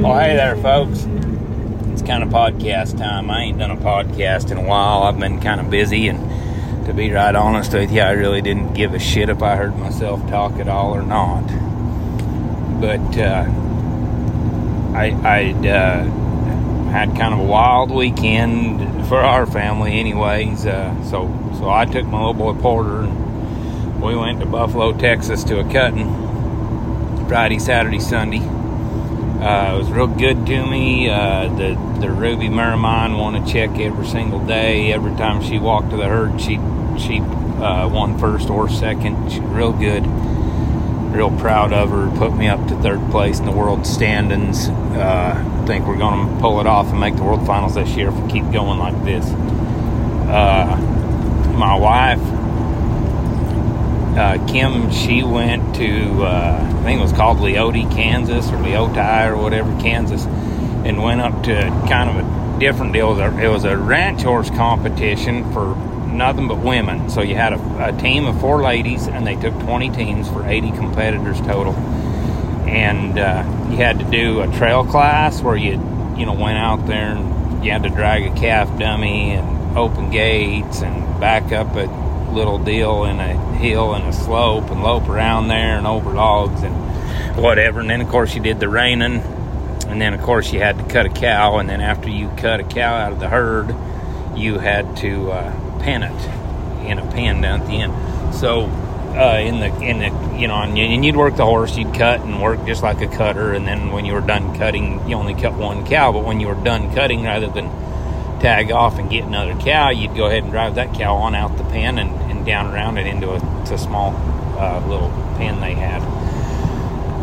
Well, hey there, folks. It's kind of podcast time. I ain't done a podcast in a while. I've been kind of busy, and to be right honest with you, I really didn't give a shit if I heard myself talk at all or not. But uh, I, I'd uh, had kind of a wild weekend for our family, anyways. Uh, so, so I took my little boy Porter, and we went to Buffalo, Texas, to a cutting Friday, Saturday, Sunday uh, it was real good to me. Uh, the the Ruby Merrimine won a check every single day. Every time she walked to the herd, she she uh, won first or second. She real good. Real proud of her. Put me up to third place in the world standings. Uh, I think we're going to pull it off and make the world finals this year if we keep going like this. Uh, my wife uh, Kim, she went to, uh, I think it was called Leoti, Kansas, or Leoti, or whatever, Kansas, and went up to kind of a different deal. It was a, ranch horse competition for nothing but women. So you had a, a, team of four ladies, and they took 20 teams for 80 competitors total. And uh, you had to do a trail class where you, you know, went out there and you had to drag a calf dummy and open gates and back up a little deal in a hill and a slope and lope around there and over logs and whatever. And then, of course, you did the reining. And then, of course, you had to cut a cow. And then, after you cut a cow out of the herd, you had to uh, pen it in a pen down at the end. So, uh, in the in the you know, and you'd work the horse, you'd cut and work just like a cutter. And then, when you were done cutting, you only cut one cow. But when you were done cutting, rather than tag off and get another cow, you'd go ahead and drive that cow on out the pen and, and down around it into a, small uh, little pen they had.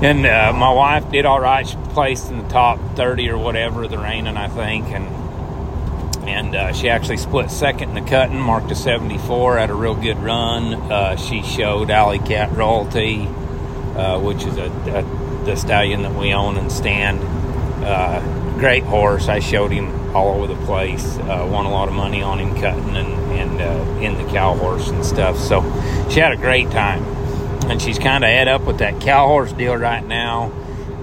And uh, my wife did all right. She placed in the top 30 or whatever of the reining, I think. And and uh, she actually split second in the cutting, marked a 74, had a real good run. Uh, she showed Alley Cat Royalty, uh, which is a, a, the stallion that we own and stand. Uh, great horse. I showed him all over the place. Uh, won a lot of money on him cutting and, and uh, in the cow horse and stuff. So she had a great time. And she's kind of head up with that cow horse deal right now.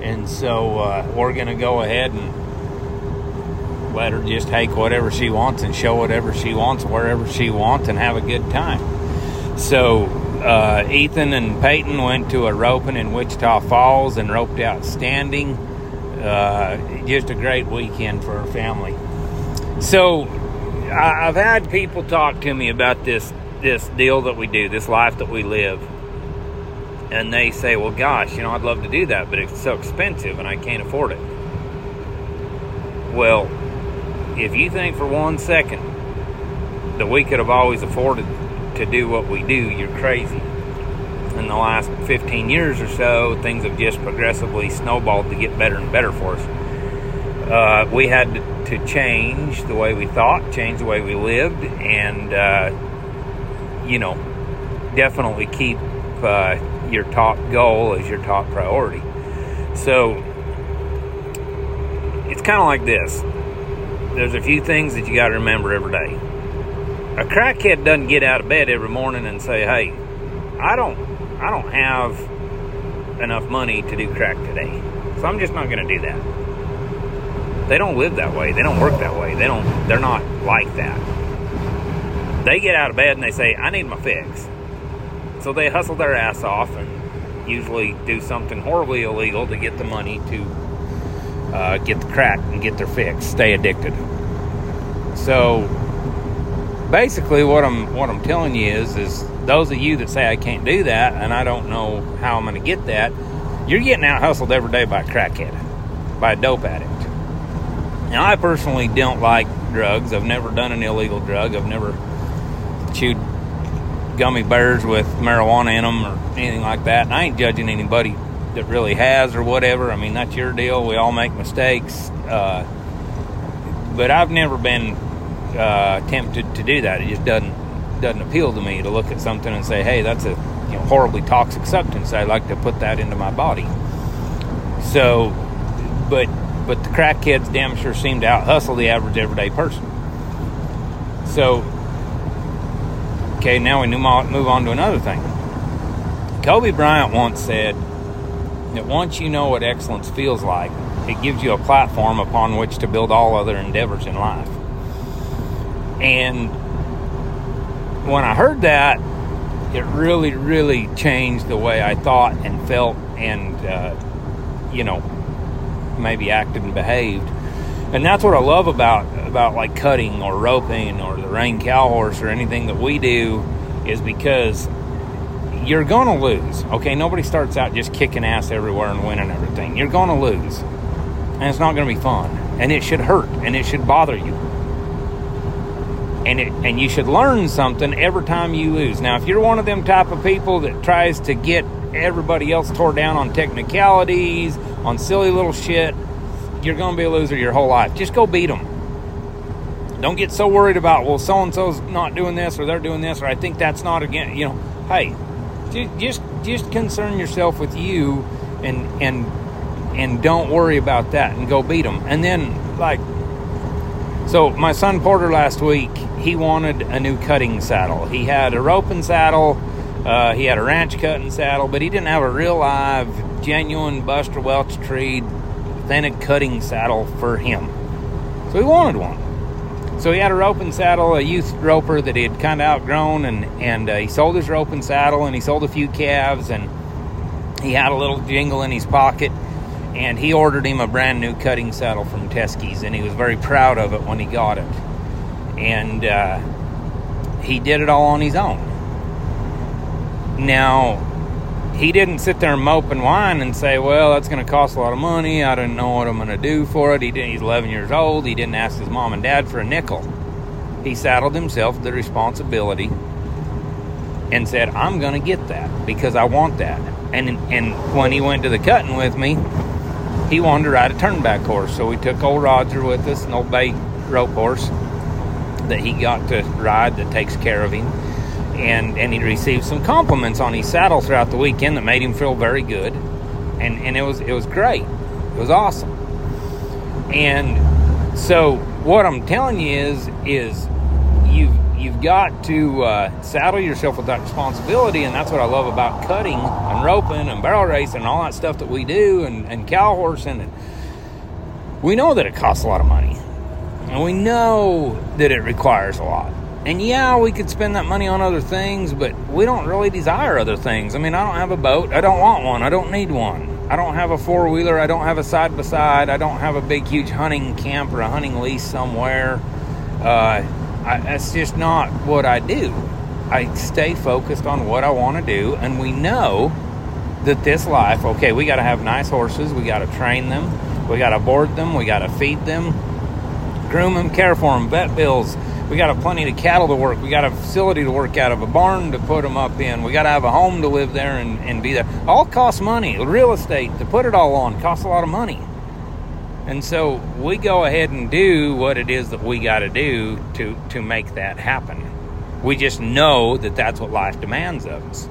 And so uh, we're going to go ahead and let her just take whatever she wants and show whatever she wants wherever she wants and have a good time. So uh, Ethan and Peyton went to a roping in Wichita Falls and roped outstanding. Uh, just a great weekend for our family. So I've had people talk to me about this this deal that we do, this life that we live, and they say, "Well, gosh, you know, I'd love to do that, but it's so expensive, and I can't afford it." Well, if you think for one second that we could have always afforded to do what we do, you're crazy. In the last 15 years or so, things have just progressively snowballed to get better and better for us. Uh, we had to change the way we thought, change the way we lived, and uh, you know, definitely keep uh, your top goal as your top priority. So it's kind of like this. There's a few things that you got to remember every day. A crackhead doesn't get out of bed every morning and say, "Hey, I don't, I don't have enough money to do crack today, so I'm just not going to do that." They don't live that way. They don't work that way. They don't. They're not like that. They get out of bed and they say, "I need my fix." So they hustle their ass off and usually do something horribly illegal to get the money to uh, get the crack and get their fix, stay addicted. So basically, what I'm what I'm telling you is is those of you that say I can't do that and I don't know how I'm going to get that, you're getting out hustled every day by a crackhead, by a dope addict. Now, I personally don't like drugs. I've never done an illegal drug. I've never chewed gummy bears with marijuana in them or anything like that. And I ain't judging anybody that really has or whatever. I mean, that's your deal. We all make mistakes. Uh, but I've never been uh, tempted to do that. It just doesn't doesn't appeal to me to look at something and say, "Hey, that's a you know, horribly toxic substance. I'd like to put that into my body." So, but but the crackheads damn sure seem to out hustle the average everyday person. So, okay, now we move on to another thing. Kobe Bryant once said that once you know what excellence feels like, it gives you a platform upon which to build all other endeavors in life. And when I heard that, it really, really changed the way I thought and felt and, uh, you know, maybe acted and behaved. And that's what I love about about like cutting or roping or the rein cow horse or anything that we do is because you're to lose. Okay, nobody starts out just kicking ass everywhere and winning everything. You're to lose. And it's not to be fun. And it should hurt and it should bother you. And it and you should learn something every time you lose. Now, if you're one of them type of people that tries to get everybody else tore down on technicalities, on silly little shit, you're going to be a loser your whole life. Just go beat them. Don't get so worried about, well, so and so's not doing this or they're doing this or I think that's not again. You know, hey, just just concern yourself with you and and and don't worry about that and go beat them. And then like so my son Porter last week, he wanted a new cutting saddle. He had a roping saddle, uh, he had a ranch cutting saddle, but he didn't have a real live, genuine Buster Welch tree authentic cutting saddle for him. So he wanted one. So he had a roping saddle, a youth roper that he had kind of outgrown, and and uh, he sold his roping saddle, and he sold a few calves, and he had a little jingle in his pocket, and he ordered him a brand new cutting saddle from Teskey's, and he was very proud of it when he got it, and uh, he did it all on his own. Now he didn't sit there and mope and whine and say, "Well, that's going to cost a lot of money. I don't know what I'm going to do for it." He didn't. He's 11 years old. He didn't ask his mom and dad for a nickel. He saddled himself the responsibility and said, "I'm going to get that because I want that." And and when he went to the cutting with me, he wanted to ride a turnback horse, so we took old Roger with us, an old bay rope horse that he got to ride that takes care of him and and he received some compliments on his saddle throughout the weekend that made him feel very good, and and it was it was great, it was awesome, and so what I'm telling you is is you've you've got to uh, saddle yourself with that responsibility, and that's what I love about cutting and roping and barrel racing and all that stuff that we do, and and cow horsing, and we know that it costs a lot of money, and we know that it requires a lot and yeah, we could spend that money on other things, but we don't really desire other things. I mean, I don't have a boat. I don't want one. I don't need one. I don't have a four wheeler. I don't have a side by side. I don't have a big, huge hunting camp or a hunting lease somewhere. Uh, I, that's just not what I do. I stay focused on what I want to do, and we know that this life, okay, we got to have nice horses. We got to train them. We got to board them. We got to feed them, groom them, care for them, vet bills we got a plenty of cattle to work. We got a facility to work out of, a barn to put them up in. We got to have a home to live there and, and be there. All costs money. Real estate to put it all on costs a lot of money. And so we go ahead and do what it is that we got to do to to make that happen. We just know that that's what life demands of us.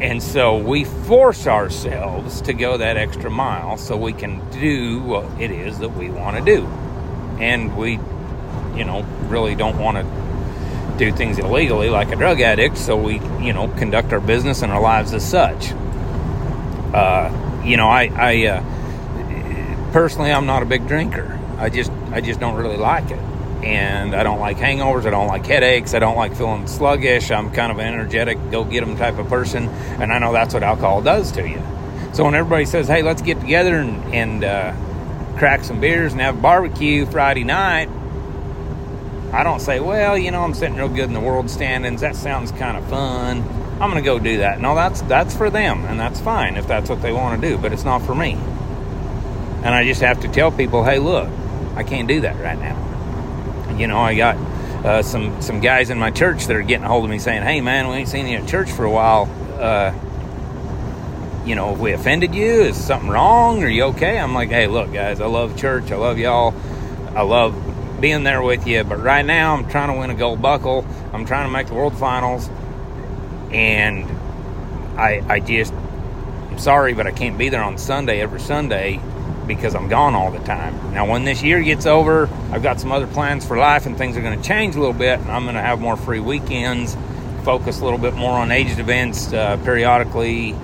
And so we force ourselves to go that extra mile so we can do what it is that we want to do. And we you know, really don't want to do things illegally like a drug addict, so we, you know, conduct our business and our lives as such. Uh, you know, I, I uh, personally, I'm not a big drinker. I just, I just don't really like it, and I don't like hangovers. I don't like headaches. I don't like feeling sluggish. I'm kind of an energetic, go get them type of person, and I know that's what alcohol does to you. So when everybody says, "Hey, let's get together and, and uh, crack some beers and have a barbecue Friday night," I don't say, well, you know, I'm sitting real good in the world standings. That sounds kind of fun. I'm going to go do that. No, that's that's for them, and that's fine if that's what they want to do. But it's not for me. And I just have to tell people, hey, look, I can't do that right now. You know, I got uh, some some guys in my church that are getting a hold of me saying, hey, man, we ain't seen you at church for a while. Uh, you know, if we offended you, is something wrong? Are you okay? I'm like, hey, look, guys, I love church. I love y'all. I love being there with you. But right now, I'm trying to win a gold buckle. I'm trying to make the world finals, and I I just I'm sorry, but I can't be there on Sunday every Sunday because I'm gone all the time. Now, when this year gets over, I've got some other plans for life, and things are going to change a little bit, and I'm going to have more free weekends. Focus a little bit more on aged events uh, periodically.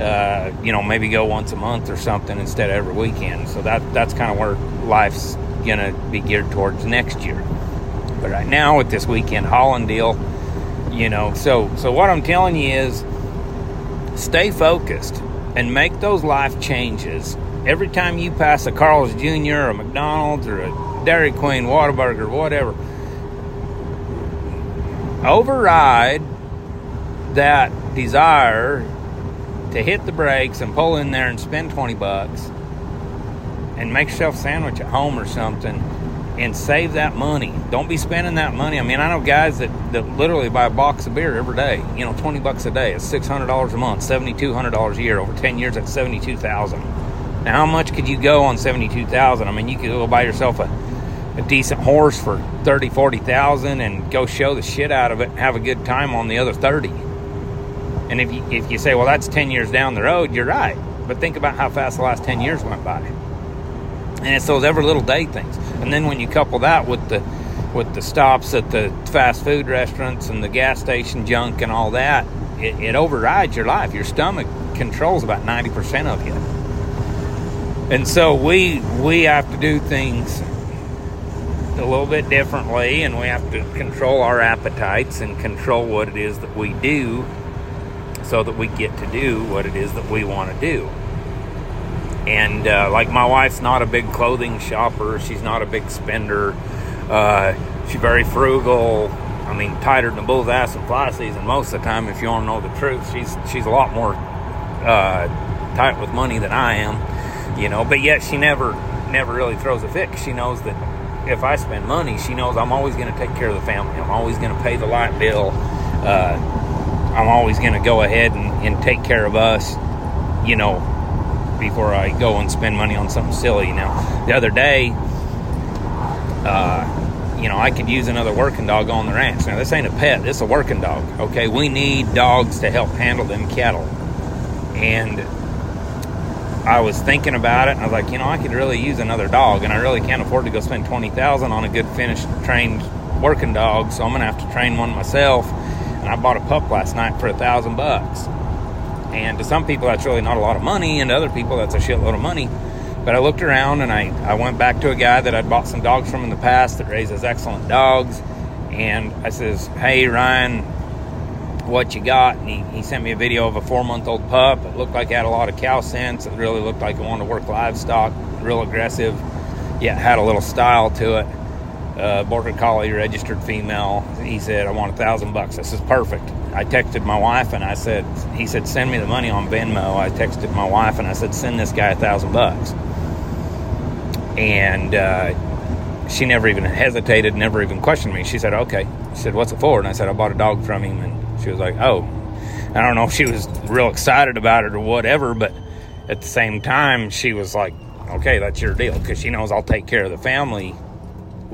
uh, you know, maybe go once a month or something instead of every weekend. So that that's kind of where life's gonna be geared towards next year. But right now with this weekend Holland deal, you know, so so what I'm telling you is stay focused and make those life changes. Every time you pass a Carl's Jr. or a McDonald's or a Dairy Queen, Whataburger, whatever, override that desire to hit the brakes and pull in there and spend 20 bucks and make yourself a sandwich at home or something and save that money. Don't be spending that money. I mean, I know guys that, that literally buy a box of beer every day. You know, 20 bucks a day. It's $600 a month, $7,200 a year. Over 10 years, that's 72000 Now, how much could you go on 72000 I mean, you could go buy yourself a, a decent horse for 30 40000 and go show the shit out of it and have a good time on the other 30 and if you, if you say, well, that's 10 years down the road, you're right. But think about how fast the last 10 years went by. And it's those every little day things. And then when you couple that with the with the stops at the fast food restaurants and the gas station junk and all that, it, it overrides your life. Your stomach controls about 90% of you. And so we we have to do things a little bit differently and we have to control our appetites and control what it is that we do so that we get to do what it is that we want to do. And uh, like my wife's not a big clothing shopper, she's not a big spender. Uh, she's very frugal. I mean, tighter than a bull's ass in fly season most of the time. If you want to know the truth, she's she's a lot more uh, tight with money than I am, you know. But yet she never never really throws a fit. She knows that if I spend money, she knows I'm always going to take care of the family. I'm always going to pay the light bill. Uh, I'm always going to go ahead and, and take care of us, you know, before I go and spend money on something silly. Now, the other day, uh, you know, I could use another working dog on the ranch. Now, this ain't a pet, this is a working dog, okay? We need dogs to help handle them cattle. And I was thinking about it, and I was like, you know, I could really use another dog, and I really can't afford to go spend 20000 on a good finished, trained working dog, so I'm to have to train one myself and I bought a pup last night for a thousand bucks. And to some people, that's really not a lot of money, and to other people, that's a shitload of money. But I looked around and I, I went back to a guy that I'd bought some dogs from in the past that raises excellent dogs. And I says, Hey, Ryan, what you got? And he, he sent me a video of a four month old pup. It looked like it had a lot of cow sense. It really looked like it wanted to work livestock, real aggressive, yet had a little style to it uh, border collie registered female. He said, I want a thousand bucks. This is perfect. I texted my wife and I said, he said, send me the money on Venmo. I texted my wife and I said, send this guy a thousand bucks. And uh, she never even hesitated, never even questioned me. She said, okay. She said, what's it for? And I said, I bought a dog from him. And she was like, oh, I don't know if she was real excited about it or whatever, but at the same time, she was like, okay, that's your deal because she knows I'll take care of the family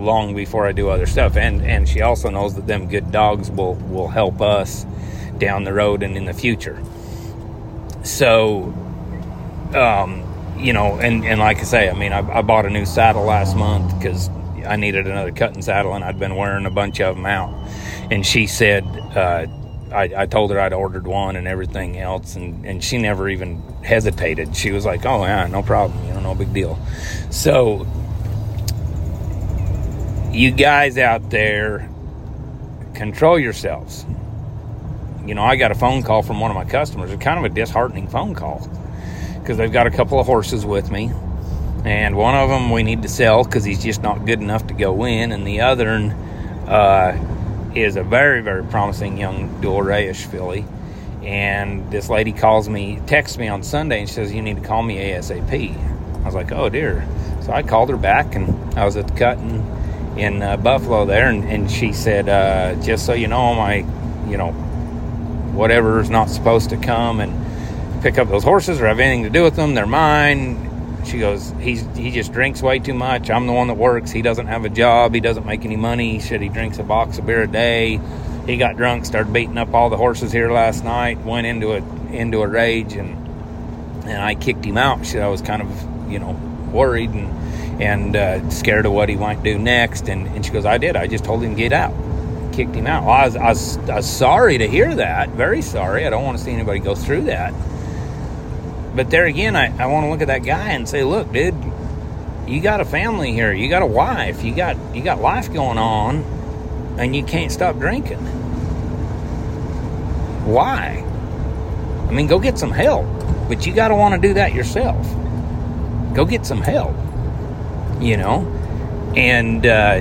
long before I do other stuff. And and she also knows that them good dogs will will help us down the road and in the future. So, um, you know, and and like I say, I mean, I, I bought a new saddle last month because I needed another cutting saddle, and I'd been wearing a bunch of them out. And she said. Uh, I, I, told her I'd ordered one and everything else, and, and she never even hesitated. She was like, "Oh yeah, no problem, you know, no big deal." So you guys out there control yourselves. You know, I got a phone call from one of my customers. It's kind of a disheartening phone call because they've got a couple of horses with me, and one of them we need to sell because he's just not good enough to go in, and the other uh, is a very, very promising young dual rayish filly. And this lady calls me, texts me on Sunday, and she says, "You need to call me ASAP." I was like, "Oh dear." So I called her back, and I was at the cut and in uh, Buffalo there, and, and she said, uh, just so you know, my, you know, whatever is not supposed to come and pick up those horses or have anything to do with them, they're mine. She goes, he's he just drinks way too much. I'm the one that works. He doesn't have a job. He doesn't make any money. He said he drinks a box of beer a day. He got drunk, started beating up all the horses here last night. Went into a into a rage, and and I kicked him out. She, I was kind of you know worried and and uh, scared of what he might do next. And, and she goes, I did. I just told him get out. Kicked him out. Well, I was, I, was, I was sorry to hear that. Very sorry. I don't want to see anybody go through that. but there again, I, I want to look at that guy and say, look, dude, you got a family here, you got a wife, you got you got life going on, and you can't stop drinking. Why? I mean, go get some help, but you got to want to do that yourself. Go get some help, you know, and uh,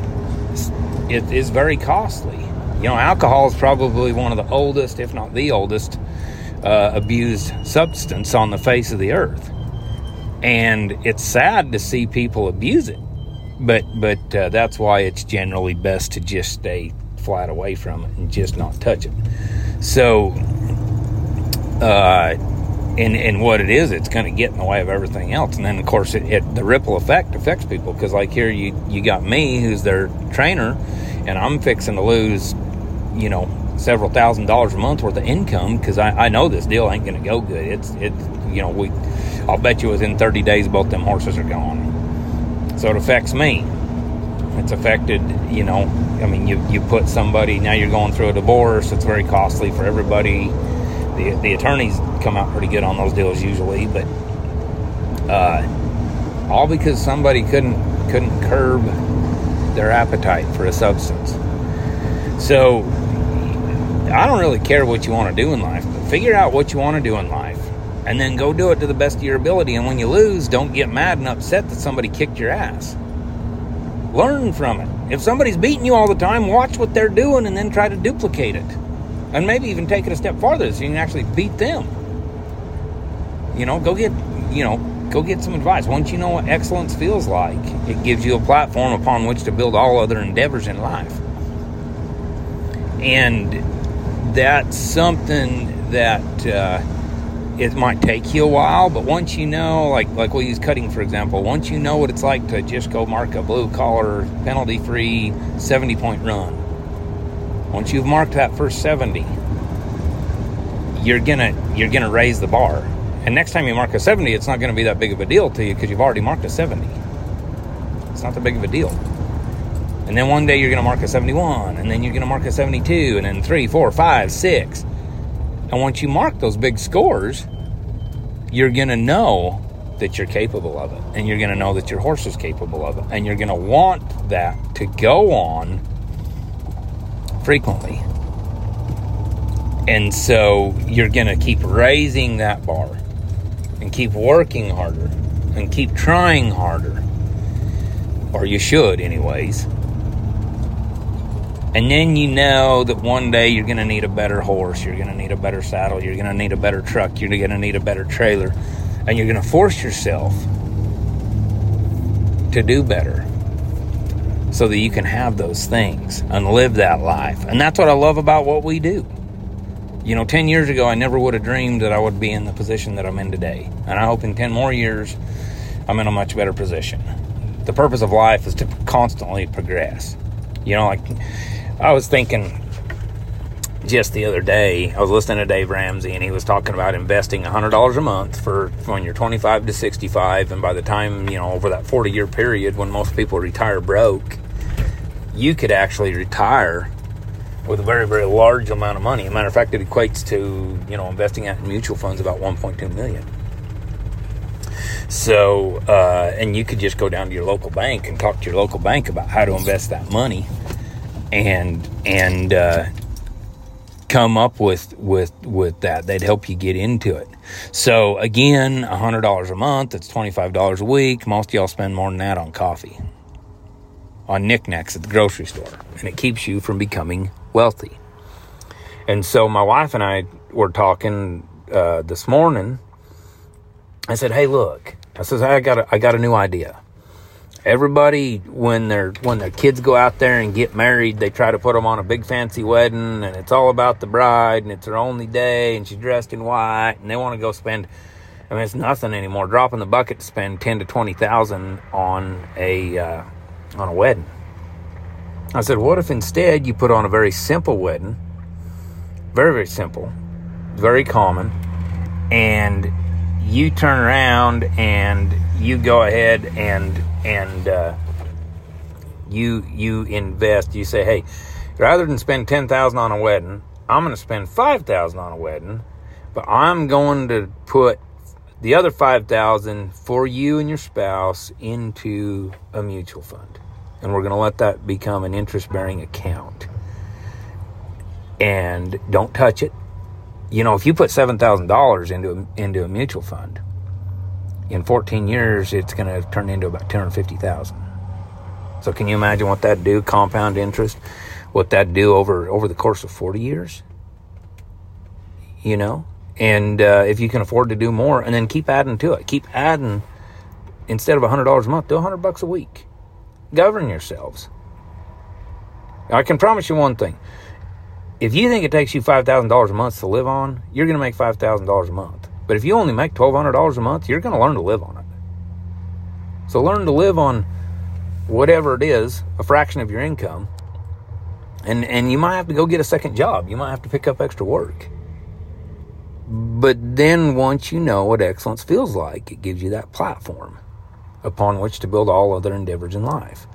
it is very costly. You know, alcohol is probably one of the oldest, if not the oldest, uh, abused substance on the face of the earth. And it's sad to see people abuse it, but but uh, that's why it's generally best to just stay flat away from it and just not touch it. So, uh, and and what it is, it's going to get in the way of everything else. And then of course, it, it the ripple effect affects people because like here you you got me who's their trainer, and I'm fixing to lose, you know, several thousand dollars a month worth of income because I, I know this deal ain't going to go good. It's it's you know we I'll bet you within 30 days both them horses are gone. So it affects me. It's affected, you know, I mean you you put somebody now you're going through a divorce, it's very costly for everybody. The the attorneys come out pretty good on those deals usually, but uh, all because somebody couldn't couldn't curb their appetite for a substance. So I don't really care what you want to do in life, but figure out what you want to do in life and then go do it to the best of your ability. And when you lose, don't get mad and upset that somebody kicked your ass. Learn from it. If somebody's beating you all the time, watch what they're doing and then try to duplicate it. And maybe even take it a step farther so you can actually beat them. You know, go get, you know, go get some advice. Once you know what excellence feels like, it gives you a platform upon which to build all other endeavors in life. And that's something that uh, it might take you a while, but once you know, like like we'll use cutting for example, once you know what it's like to just go mark a blue collar, penalty free 70 point run, once you've marked that first 70, you're gonna you're gonna raise the bar. And next time you mark a 70, it's not gonna be that big of a deal to you because you've already marked a 70. It's not that big of a deal. And then one day you're going to mark a 71, and then you're going to mark a 72, and then three, four, five, six. And once you mark those big scores, you're going to know that you're capable of it. And you're going to know that your horse is capable of it. And you're going to want that to go on frequently. And so you're going to keep raising that bar and keep working harder and keep trying harder. Or you should, anyways. And then you know that one day you're going to need a better horse, you're going to need a better saddle, you're going to need a better truck, you're going to need a better trailer, and you're going to force yourself to do better so that you can have those things and live that life. And that's what I love about what we do. You know, 10 years ago, I never would have dreamed that I would be in the position that I'm in today. And I hope in 10 more years, I'm in a much better position. The purpose of life is to constantly progress. You know, like I was thinking just the other day, I was listening to Dave Ramsey, and he was talking about investing $100 a month for when you're 25 to 65. And by the time, you know, over that 40 year period when most people retire broke, you could actually retire with a very, very large amount of money. As a matter of fact, it equates to, you know, investing in mutual funds about 1.2 million. So, uh, and you could just go down to your local bank and talk to your local bank about how to invest that money and and uh, come up with with with that. They'd help you get into it. So again, hundred dollars a month. That's twenty five dollars a week. Most of y'all spend more than that on coffee, on knickknacks at the grocery store, and it keeps you from becoming wealthy. And so my wife and I were talking uh, this morning. I said, "Hey, look," I says, "I got a, I got a new idea." everybody when their when their kids go out there and get married they try to put them on a big fancy wedding and it's all about the bride and it's her only day and she's dressed in white and they want to go spend i mean it's nothing anymore dropping the bucket to spend 10 to 20,000 on a uh, on a wedding i said what if instead you put on a very simple wedding very very simple very common and you turn around and you go ahead and and uh, you you invest. You say, hey, rather than spend ten thousand on a wedding, I'm going to spend five thousand on a wedding, but I'm going to put the other 5000 for you and your spouse into a mutual fund. And we're going to let that become an interest bearing account. And don't touch it. You know, if you put $7,000 into a, into a mutual fund, in 14 years it's going to turn into about 250,000. So can you imagine what that do compound interest? What that do over over the course of 40 years? You know? And uh, if you can afford to do more, and then keep adding to it, keep adding instead of $100 a month, do 100 bucks a week. Govern yourselves. I can promise you one thing. If you think it takes you $5,000 a month to live on, you're going to make $5,000 a month. But if you only make $1,200 a month, you're going to learn to live on it. So learn to live on whatever it is, a fraction of your income. And, and you might have to go get a second job. You might have to pick up extra work. But then once you know what excellence feels like, it gives you that platform upon which to build all other endeavors in life.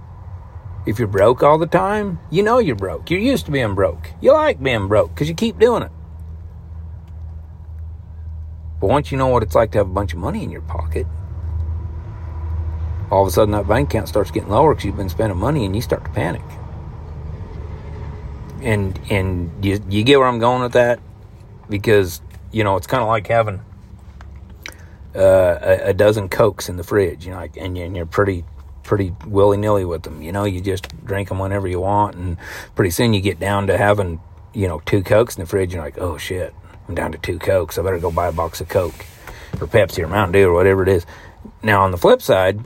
If you're broke all the time, you know you're broke. You're used to being broke. You like being broke because you keep doing it. But once you know what it's like to have a bunch of money in your pocket, all of a sudden that bank account starts getting lower because you've been spending money and you start to panic. And and you, you get where I'm going with that? Because you know, it's kind of like having uh, a, a, dozen cokes in the fridge, you know, like, and, and you're pretty pretty willy nilly with them. You know, you just drink them whenever you want, and pretty soon you get down to having you know two cokes in the fridge. And you're like, oh shit, I'm down to two cokes. I better go buy a box of Coke or Pepsi or Mountain Dew or whatever it is. Now on the flip side,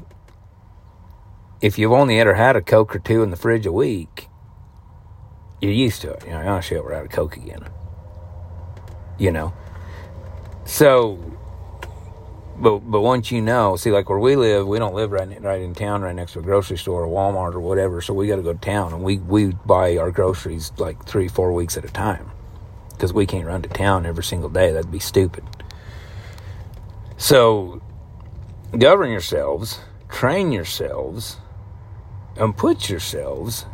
if you've only ever had a Coke or two in the fridge a week, you're used to it. You know, oh shit, we're out of Coke again. You know, so, but but once you know, see, like where we live, we don't live right right in town, right next to a grocery store or Walmart or whatever. So we got to go to town, and we we buy our groceries like three four weeks at a time because we can't run to town every single day. That'd be stupid. So, govern yourselves, train yourselves, and put yourselves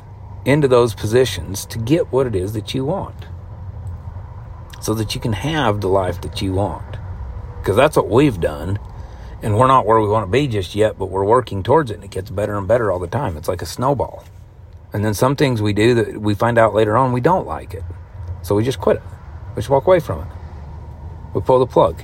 into those positions to get what it is that you want so that you can have the life that you want. Because that's what we've done. And we're not where we want to be just yet, but we're working towards it and it gets better and better all the time. It's like a snowball. And then some things we do that we find out later on we don't like it. So we just quit it. We just walk away from it. We pull the plug.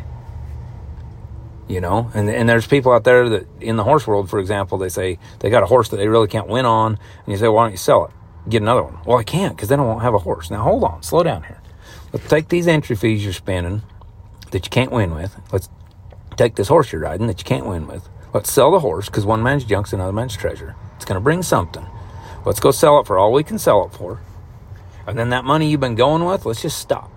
You know, and and there's people out there that in the horse world, for example, they say they got a horse that they really can't win on, and you say, why don't you sell it? Get another one. Well, I can't because then I won't have a horse. Now hold on, slow down here. Let's take these entry fees you're spending that you can't win with. Let's take this horse you're riding that you can't win with. Let's sell the horse because one man's junk's another man's treasure. It's going to bring something. Let's go sell it for all we can sell it for. And then that money you've been going with, let's just stop.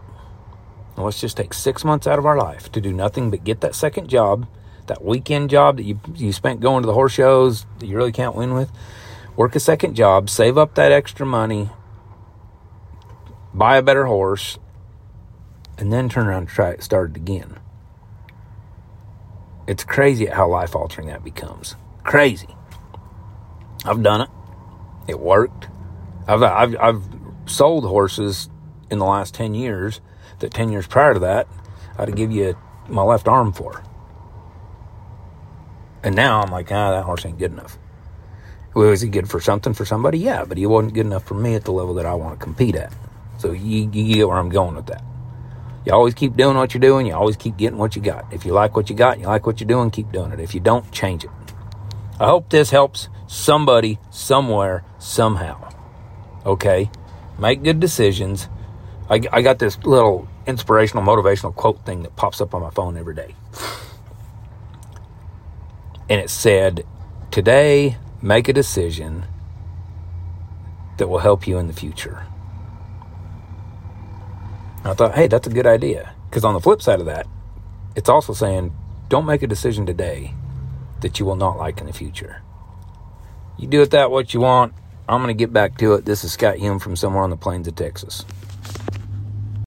And let's just take six months out of our life to do nothing but get that second job, that weekend job that you, you spent going to the horse shows that you really can't win with. Work a second job, save up that extra money, buy a better horse, and then turn around and try it, start it again. It's crazy how life altering that becomes. Crazy. I've done it. It worked. I've, I've, I've sold horses in the last 10 years that 10 years prior to that, I'd give you my left arm for. And now I'm like, ah, that horse ain't good enough. Was he good for something for somebody? Yeah, but he wasn't good enough for me at the level that I want to compete at. So you, you get where I'm going with that. You always keep doing what you're doing. You always keep getting what you got. If you like what you got, you like what you're doing, keep doing it. If you don't, change it. I hope this helps somebody, somewhere, somehow. Okay? Make good decisions. I, I got this little inspirational, motivational quote thing that pops up on my phone every day. And it said, Today, make a decision that will help you in the future. I thought, hey, that's a good idea. Because on the flip side of that, it's also saying, don't make a decision today that you will not like in the future. You do it that what you want. I'm going to get back to it. This is Scott Hume from somewhere on the plains of Texas.